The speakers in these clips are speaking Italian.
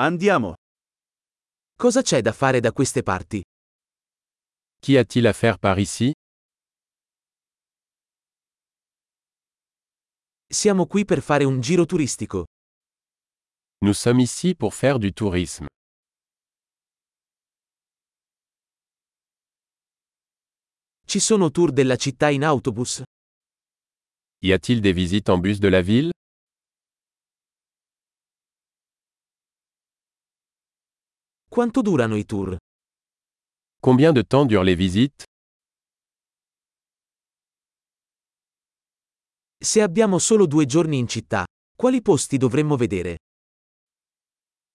Andiamo. Cosa c'è da fare da queste parti? Qu'y a-t-il à faire par ici Siamo qui per fare un giro turistico. Nous sommes ici pour faire du tourisme. Ci sono tour della città in autobus? Y a-t-il des visites en bus de la ville Quanto durano i tour? Combien de temps durent les visites Se abbiamo solo due giorni in città, quali posti dovremmo vedere?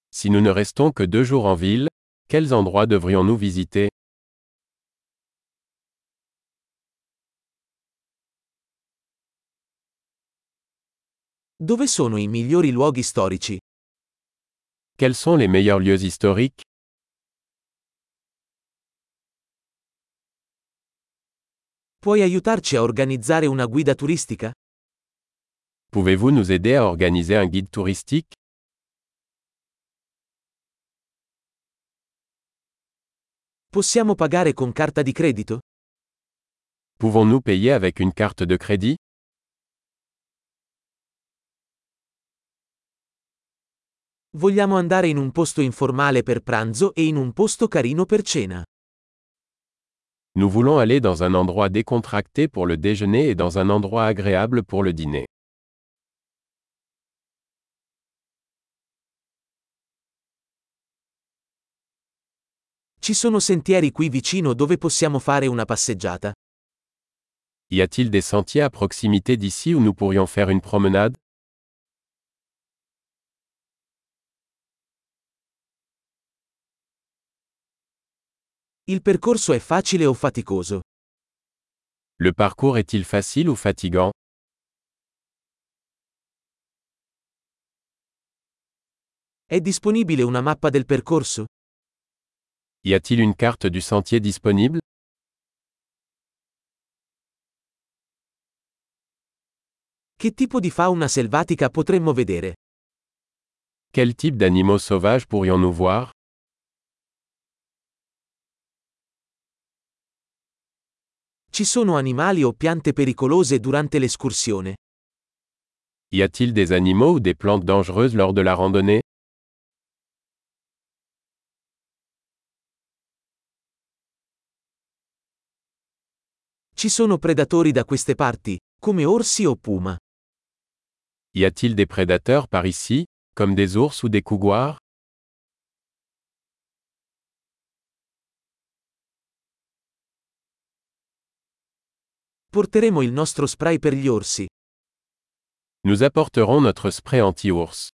Si nous ne restons que deux jours en ville, quels endroits devrions-nous visiter Dove sono i migliori luoghi storici? Quels sont les meilleurs lieux historiques Puoi aiutarci a organizzare una guida turistica? Pouvez-vous nous aider à organiser un guide touristique Possiamo pagare con carta di credito? Pouvons-nous payer avec une carte de crédit Vogliamo andare in un posto informale per pranzo e in un posto carino per cena. Nous voulons aller dans un endroit décontracté pour le déjeuner et dans un endroit agréable pour le dîner. Ci sono sentieri qui vicino dove possiamo fare una passeggiata? Y a-t-il des sentiers à proximité d'ici où nous pourrions faire une promenade? Il percorso è facile o faticoso? Le parcours est-il facile ou fatigant È disponibile una mappa del percorso? Y a-t-il une carte du sentier disponible Che tipo di fauna selvatica potremmo vedere? Quel type d'animaux sauvages pourrions-nous voir Ci sono animali o piante pericolose durante l'escursione? Y a-t-il des animaux ou des plantes dangereuses lors de la randonnée Ci sono predatori da queste parti, come orsi o puma? Y a-t-il des prédateurs par ici, comme des ours ou des couguars Porteremo il nostro spray per gli orsi. Nous apporterons notre spray anti-ours.